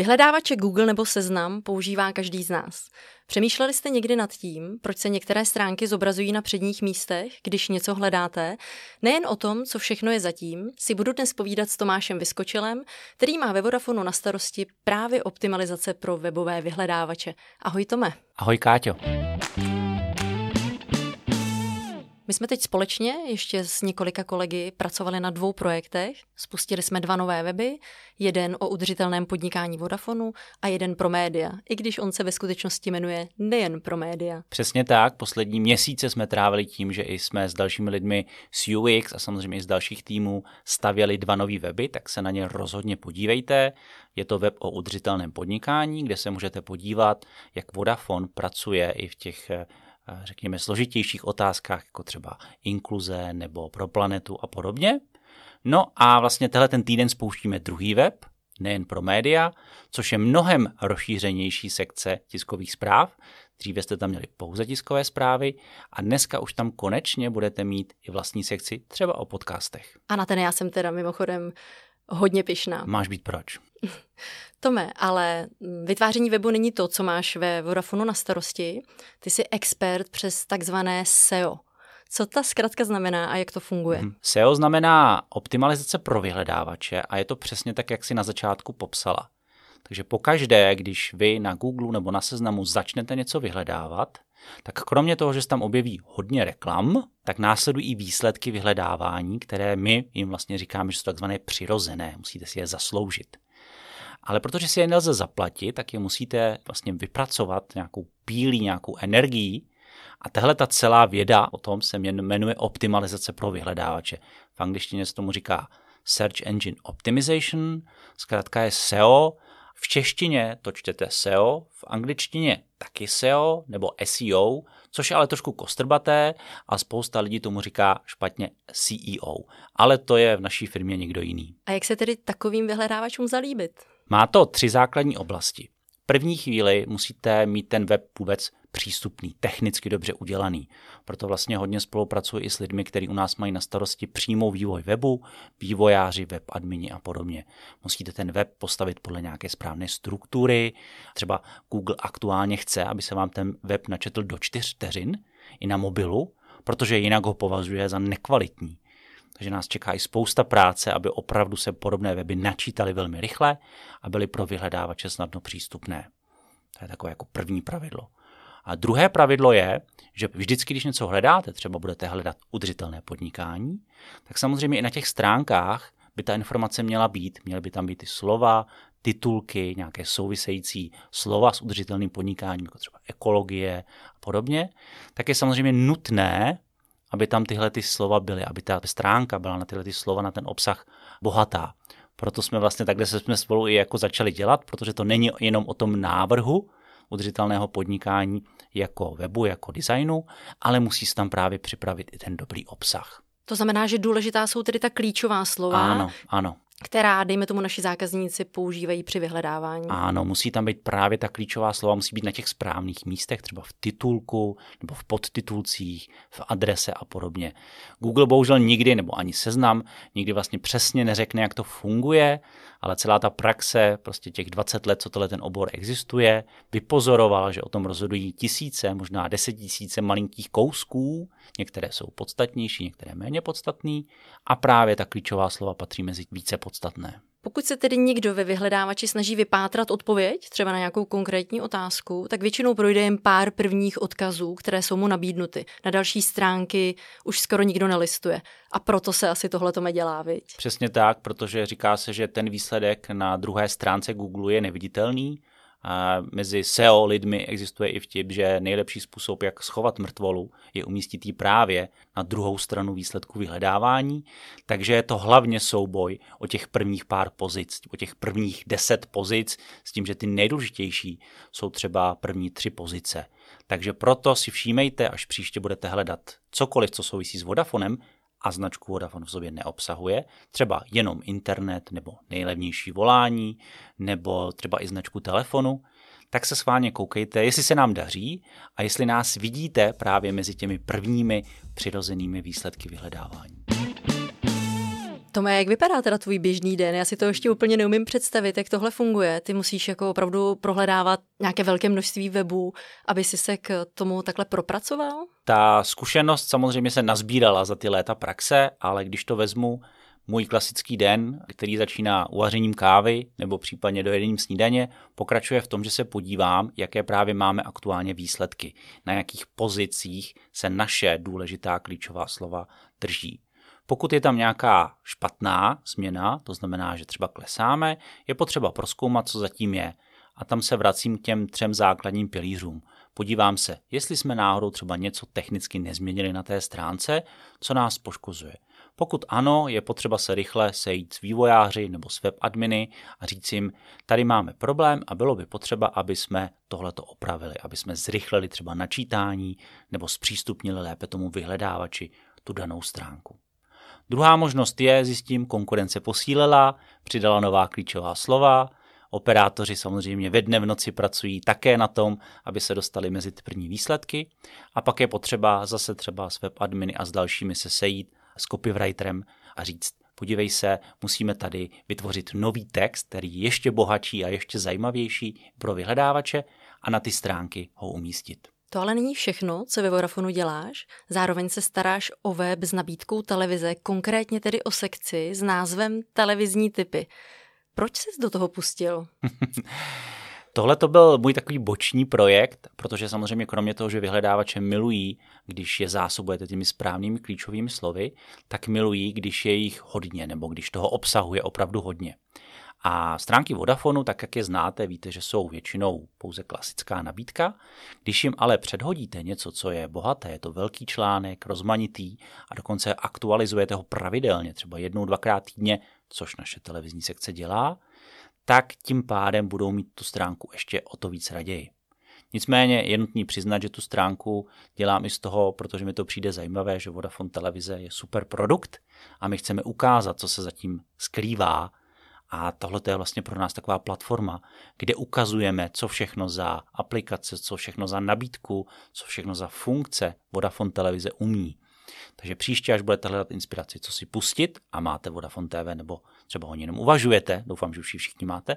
Vyhledávače Google nebo Seznam používá každý z nás. Přemýšleli jste někdy nad tím, proč se některé stránky zobrazují na předních místech, když něco hledáte? Nejen o tom, co všechno je zatím, si budu dnes povídat s Tomášem Vyskočilem, který má ve Vodafonu na starosti právě optimalizace pro webové vyhledávače. Ahoj Tome. Ahoj Káťo. My jsme teď společně ještě s několika kolegy pracovali na dvou projektech. Spustili jsme dva nové weby, jeden o udržitelném podnikání Vodafonu a jeden pro média, i když on se ve skutečnosti jmenuje nejen pro média. Přesně tak, poslední měsíce jsme trávili tím, že i jsme s dalšími lidmi z UX a samozřejmě i z dalších týmů stavěli dva nové weby, tak se na ně rozhodně podívejte. Je to web o udržitelném podnikání, kde se můžete podívat, jak Vodafone pracuje i v těch řekněme, složitějších otázkách, jako třeba inkluze nebo pro planetu a podobně. No a vlastně tenhle ten týden spouštíme druhý web, nejen pro média, což je mnohem rozšířenější sekce tiskových zpráv. Dříve jste tam měli pouze tiskové zprávy a dneska už tam konečně budete mít i vlastní sekci třeba o podcastech. A na ten já jsem teda mimochodem hodně pišná. Máš být proč? Tome, ale vytváření webu není to, co máš ve Vodafonu na starosti. Ty jsi expert přes takzvané SEO. Co ta zkratka znamená a jak to funguje? Hmm. SEO znamená optimalizace pro vyhledávače a je to přesně tak, jak si na začátku popsala. Takže pokaždé, když vy na Google nebo na seznamu začnete něco vyhledávat, tak kromě toho, že se tam objeví hodně reklam, tak následují i výsledky vyhledávání, které my jim vlastně říkáme, že jsou takzvané přirozené, musíte si je zasloužit. Ale protože si je nelze zaplatit, tak je musíte vlastně vypracovat nějakou pílí, nějakou energii. A tahle ta celá věda o tom se jmenuje optimalizace pro vyhledávače. V angličtině se tomu říká Search Engine Optimization, zkrátka je SEO, v češtině to čtete SEO, v angličtině taky SEO nebo SEO, což je ale trošku kostrbaté a spousta lidí tomu říká špatně CEO. Ale to je v naší firmě někdo jiný. A jak se tedy takovým vyhledávačům zalíbit? Má to tři základní oblasti. První chvíli musíte mít ten web vůbec přístupný, technicky dobře udělaný. Proto vlastně hodně spolupracuji i s lidmi, kteří u nás mají na starosti přímou vývoj webu, vývojáři, web admini a podobně. Musíte ten web postavit podle nějaké správné struktury. Třeba Google aktuálně chce, aby se vám ten web načetl do čtyř vteřin i na mobilu, protože jinak ho považuje za nekvalitní. Takže nás čeká i spousta práce, aby opravdu se podobné weby načítaly velmi rychle a byly pro vyhledávače snadno přístupné. To je takové jako první pravidlo. A druhé pravidlo je, že vždycky, když něco hledáte, třeba budete hledat udržitelné podnikání, tak samozřejmě i na těch stránkách by ta informace měla být. Měly by tam být ty slova, titulky, nějaké související slova s udržitelným podnikáním, jako třeba ekologie a podobně, tak je samozřejmě nutné aby tam tyhle ty slova byly, aby ta stránka byla na tyhle ty slova, na ten obsah bohatá. Proto jsme vlastně takhle se jsme spolu i jako začali dělat, protože to není jenom o tom návrhu udržitelného podnikání jako webu, jako designu, ale musí se tam právě připravit i ten dobrý obsah. To znamená, že důležitá jsou tedy ta klíčová slova. Ano, ano která, dejme tomu, naši zákazníci používají při vyhledávání. Ano, musí tam být právě ta klíčová slova, musí být na těch správných místech, třeba v titulku nebo v podtitulcích, v adrese a podobně. Google bohužel nikdy, nebo ani seznam, nikdy vlastně přesně neřekne, jak to funguje, ale celá ta praxe, prostě těch 20 let, co tohle ten obor existuje, vypozorovala, že o tom rozhodují tisíce, možná tisíce malinkých kousků, některé jsou podstatnější, některé méně podstatné a právě ta klíčová slova patří mezi více podstatné. Pokud se tedy někdo ve vyhledávači snaží vypátrat odpověď, třeba na nějakou konkrétní otázku, tak většinou projde jen pár prvních odkazů, které jsou mu nabídnuty. Na další stránky už skoro nikdo nelistuje. A proto se asi tohle to dělá, viď? Přesně tak, protože říká se, že ten výsledek na druhé stránce Google je neviditelný, a mezi SEO lidmi existuje i vtip, že nejlepší způsob, jak schovat mrtvolu, je umístit ji právě na druhou stranu výsledku vyhledávání. Takže je to hlavně souboj o těch prvních pár pozic, o těch prvních deset pozic, s tím, že ty nejdůležitější jsou třeba první tři pozice. Takže proto si všímejte, až příště budete hledat cokoliv, co souvisí s Vodafonem, a značku Vodafone v sobě neobsahuje, třeba jenom internet nebo nejlevnější volání, nebo třeba i značku telefonu, tak se schválně koukejte, jestli se nám daří a jestli nás vidíte právě mezi těmi prvními přirozenými výsledky vyhledávání. Tome, jak vypadá teda tvůj běžný den? Já si to ještě úplně neumím představit, jak tohle funguje. Ty musíš jako opravdu prohledávat nějaké velké množství webů, aby si se k tomu takhle propracoval? Ta zkušenost samozřejmě se nazbírala za ty léta praxe, ale když to vezmu, můj klasický den, který začíná uvařením kávy nebo případně dojedením snídaně, pokračuje v tom, že se podívám, jaké právě máme aktuálně výsledky, na jakých pozicích se naše důležitá klíčová slova drží. Pokud je tam nějaká špatná změna, to znamená, že třeba klesáme, je potřeba proskoumat, co zatím je. A tam se vracím k těm třem základním pilířům. Podívám se, jestli jsme náhodou třeba něco technicky nezměnili na té stránce, co nás poškozuje. Pokud ano, je potřeba se rychle sejít s vývojáři nebo s webadminy a říct jim, tady máme problém a bylo by potřeba, aby jsme tohleto opravili, aby jsme zrychlili třeba načítání nebo zpřístupnili lépe tomu vyhledávači tu danou stránku. Druhá možnost je, zjistím, konkurence posílela, přidala nová klíčová slova, Operátoři samozřejmě ve dne v noci pracují také na tom, aby se dostali mezi ty první výsledky a pak je potřeba zase třeba s webadminy a s dalšími se sejít s copywriterem a říct, podívej se, musíme tady vytvořit nový text, který je ještě bohatší a ještě zajímavější pro vyhledávače a na ty stránky ho umístit. To ale není všechno, co ve Vodafonu děláš. Zároveň se staráš o web s nabídkou televize, konkrétně tedy o sekci s názvem Televizní typy. Proč jsi do toho pustil? Tohle to byl můj takový boční projekt, protože samozřejmě kromě toho, že vyhledávače milují, když je zásobujete těmi správnými klíčovými slovy, tak milují, když je jich hodně, nebo když toho obsahuje opravdu hodně. A stránky Vodafonu, tak jak je znáte, víte, že jsou většinou pouze klasická nabídka. Když jim ale předhodíte něco, co je bohaté, je to velký článek, rozmanitý a dokonce aktualizujete ho pravidelně, třeba jednou, dvakrát týdně, což naše televizní sekce dělá, tak tím pádem budou mít tu stránku ještě o to víc raději. Nicméně je nutný přiznat, že tu stránku dělám i z toho, protože mi to přijde zajímavé, že Vodafone televize je super produkt a my chceme ukázat, co se zatím skrývá a tohle je vlastně pro nás taková platforma, kde ukazujeme, co všechno za aplikace, co všechno za nabídku, co všechno za funkce Vodafone televize umí. Takže příště, až budete hledat inspiraci, co si pustit a máte Vodafone TV, nebo třeba o jenom uvažujete, doufám, že už ji všichni máte,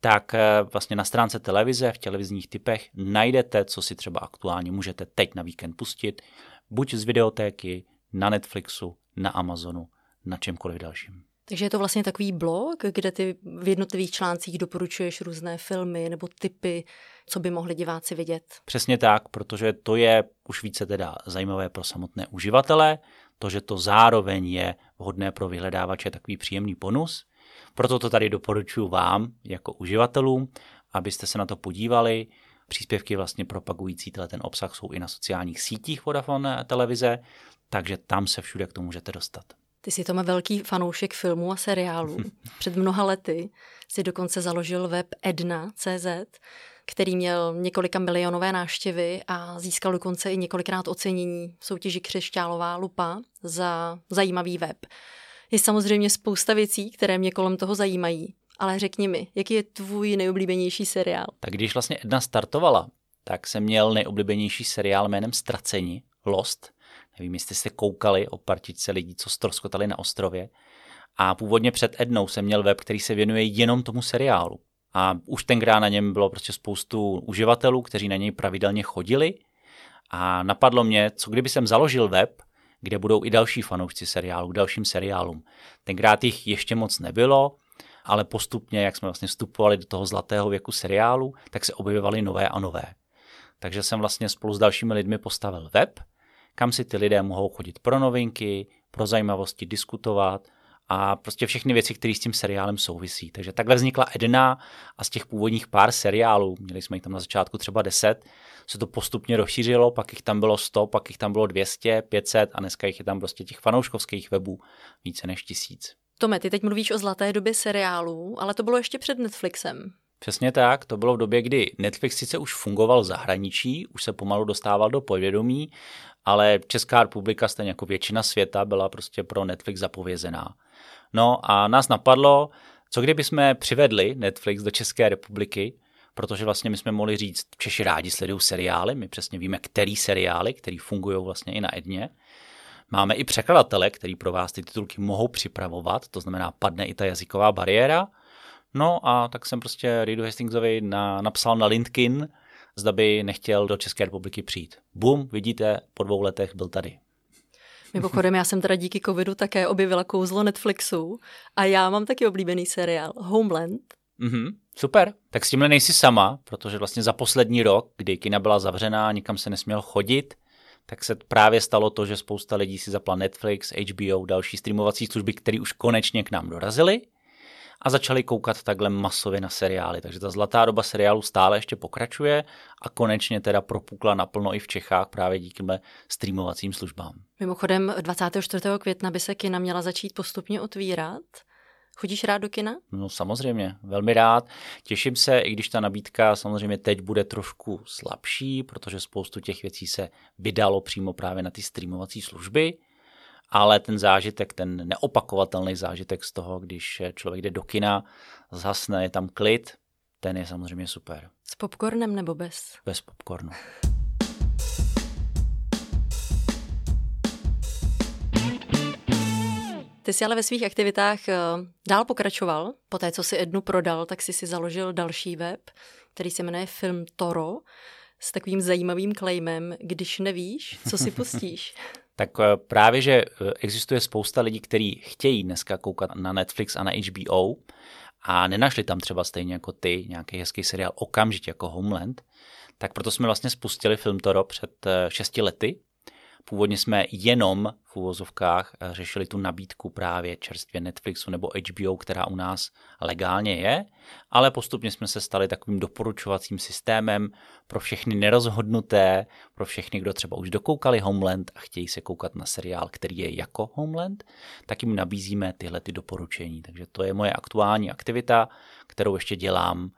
tak eh, vlastně na stránce televize, v televizních typech najdete, co si třeba aktuálně můžete teď na víkend pustit, buď z videotéky, na Netflixu, na Amazonu, na čemkoliv dalším. Takže je to vlastně takový blog, kde ty v jednotlivých článcích doporučuješ různé filmy nebo typy, co by mohli diváci vidět. Přesně tak, protože to je už více teda zajímavé pro samotné uživatele, to, že to zároveň je vhodné pro vyhledávače takový příjemný bonus. Proto to tady doporučuji vám jako uživatelům, abyste se na to podívali. Příspěvky vlastně propagující ten obsah jsou i na sociálních sítích Vodafone televize, takže tam se všude k tomu můžete dostat. Ty jsi tomu velký fanoušek filmů a seriálů. Před mnoha lety si dokonce založil web edna.cz, který měl několika milionové návštěvy a získal dokonce i několikrát ocenění v soutěži Křešťálová lupa za zajímavý web. Je samozřejmě spousta věcí, které mě kolem toho zajímají, ale řekni mi, jaký je tvůj nejoblíbenější seriál? Tak když vlastně Edna startovala, tak jsem měl nejoblíbenější seriál jménem Straceni, Lost, Nevím, jestli jste koukali o partičce lidí, co stroskotali na ostrově. A původně před Ednou jsem měl web, který se věnuje jenom tomu seriálu. A už tenkrát na něm bylo prostě spoustu uživatelů, kteří na něj pravidelně chodili. A napadlo mě, co kdyby jsem založil web, kde budou i další fanoušci seriálu, dalším seriálům. Tenkrát jich ještě moc nebylo, ale postupně, jak jsme vlastně vstupovali do toho zlatého věku seriálu, tak se objevovaly nové a nové. Takže jsem vlastně spolu s dalšími lidmi postavil web, kam si ty lidé mohou chodit pro novinky, pro zajímavosti, diskutovat a prostě všechny věci, které s tím seriálem souvisí. Takže takhle vznikla Edna a z těch původních pár seriálů, měli jsme jich tam na začátku třeba 10, se to postupně rozšířilo, pak jich tam bylo 100, pak jich tam bylo 200, 500 a dneska jich je tam prostě těch fanouškovských webů více než tisíc. Tome, ty teď mluvíš o zlaté době seriálů, ale to bylo ještě před Netflixem. Přesně tak, to bylo v době, kdy Netflix sice už fungoval v zahraničí, už se pomalu dostával do povědomí, ale Česká republika, stejně jako většina světa, byla prostě pro Netflix zapovězená. No a nás napadlo, co kdyby jsme přivedli Netflix do České republiky, protože vlastně my jsme mohli říct, Češi rádi sledují seriály, my přesně víme, který seriály, který fungují vlastně i na Edně. Máme i překladatele, který pro vás ty titulky mohou připravovat, to znamená, padne i ta jazyková bariéra. No a tak jsem prostě Reedu Hastingsovi na, napsal na LinkedIn, zda by nechtěl do České republiky přijít. Bum, vidíte, po dvou letech byl tady. Mimochodem, já jsem teda díky covidu také objevila kouzlo Netflixu a já mám taky oblíbený seriál Homeland. Mhm, super. Tak s tímhle nejsi sama, protože vlastně za poslední rok, kdy kina byla zavřená, nikam se nesměl chodit, tak se právě stalo to, že spousta lidí si zapla Netflix, HBO, další streamovací služby, které už konečně k nám dorazily a začali koukat takhle masově na seriály. Takže ta zlatá doba seriálu stále ještě pokračuje a konečně teda propukla naplno i v Čechách právě díky streamovacím službám. Mimochodem 24. května by se kina měla začít postupně otvírat. Chodíš rád do kina? No samozřejmě, velmi rád. Těším se, i když ta nabídka samozřejmě teď bude trošku slabší, protože spoustu těch věcí se vydalo přímo právě na ty streamovací služby, ale ten zážitek, ten neopakovatelný zážitek z toho, když člověk jde do kina, zhasne, je tam klid, ten je samozřejmě super. S popcornem nebo bez? Bez popcornu. Ty jsi ale ve svých aktivitách eh, dál pokračoval. Po té, co si Ednu prodal, tak jsi si založil další web, který se jmenuje Film Toro s takovým zajímavým claimem, když nevíš, co si pustíš. tak eh, právě, že eh, existuje spousta lidí, kteří chtějí dneska koukat na Netflix a na HBO a nenašli tam třeba stejně jako ty nějaký hezký seriál okamžitě jako Homeland, tak proto jsme vlastně spustili Film Toro před šesti lety Původně jsme jenom v úvozovkách řešili tu nabídku právě čerstvě Netflixu nebo HBO, která u nás legálně je, ale postupně jsme se stali takovým doporučovacím systémem pro všechny nerozhodnuté, pro všechny, kdo třeba už dokoukali Homeland a chtějí se koukat na seriál, který je jako Homeland, tak jim nabízíme tyhle ty doporučení. Takže to je moje aktuální aktivita, kterou ještě dělám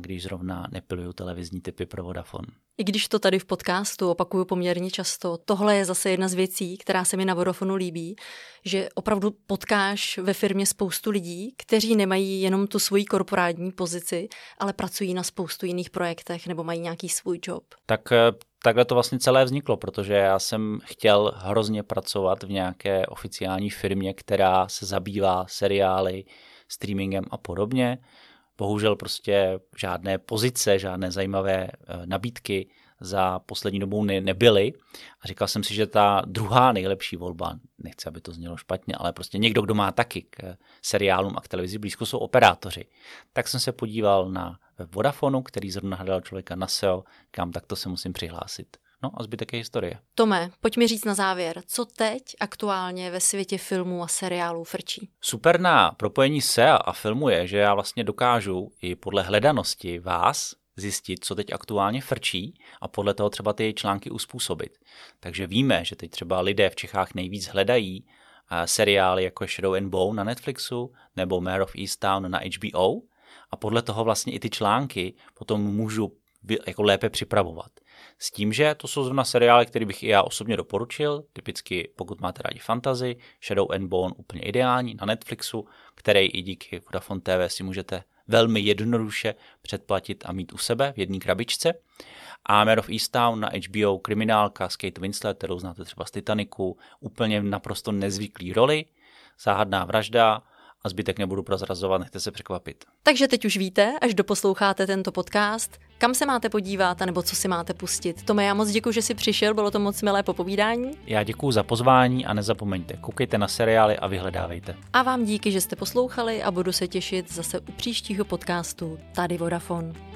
když zrovna nepiluju televizní typy pro Vodafone. I když to tady v podcastu opakuju poměrně často, tohle je zase jedna z věcí, která se mi na Vodafonu líbí, že opravdu potkáš ve firmě spoustu lidí, kteří nemají jenom tu svoji korporátní pozici, ale pracují na spoustu jiných projektech nebo mají nějaký svůj job. Tak eh, takhle to vlastně celé vzniklo, protože já jsem chtěl hrozně pracovat v nějaké oficiální firmě, která se zabývá seriály, streamingem a podobně bohužel prostě žádné pozice, žádné zajímavé eh, nabídky za poslední dobou ne, nebyly. A říkal jsem si, že ta druhá nejlepší volba, nechci, aby to znělo špatně, ale prostě někdo, kdo má taky k seriálům a k televizi blízko, jsou operátoři. Tak jsem se podíval na Vodafonu, který zrovna hledal člověka na SEO, kam tak to se musím přihlásit. No a zbytek je historie. Tome, pojď mi říct na závěr, co teď aktuálně ve světě filmů a seriálů frčí? Super na propojení se a filmu je, že já vlastně dokážu i podle hledanosti vás zjistit, co teď aktuálně frčí a podle toho třeba ty články uspůsobit. Takže víme, že teď třeba lidé v Čechách nejvíc hledají eh, seriály jako Shadow and Bone na Netflixu nebo Mare of Easttown na HBO a podle toho vlastně i ty články potom můžu jako lépe připravovat. S tím, že to jsou zrovna seriály, které bych i já osobně doporučil, typicky pokud máte rádi fantasy, Shadow and Bone úplně ideální na Netflixu, který i díky Vodafone TV si můžete velmi jednoduše předplatit a mít u sebe v jedné krabičce. A Mare of Easttown na HBO kriminálka s Kate Winslet, kterou znáte třeba z Titaniku, úplně naprosto nezvyklý roli, záhadná vražda, a zbytek nebudu prozrazovat, nechte se překvapit. Takže teď už víte, až doposloucháte tento podcast, kam se máte podívat, nebo co si máte pustit. Tome, já moc děkuji, že jsi přišel, bylo to moc milé popovídání. Já děkuji za pozvání a nezapomeňte, koukejte na seriály a vyhledávejte. A vám díky, že jste poslouchali a budu se těšit zase u příštího podcastu Tady Vodafone.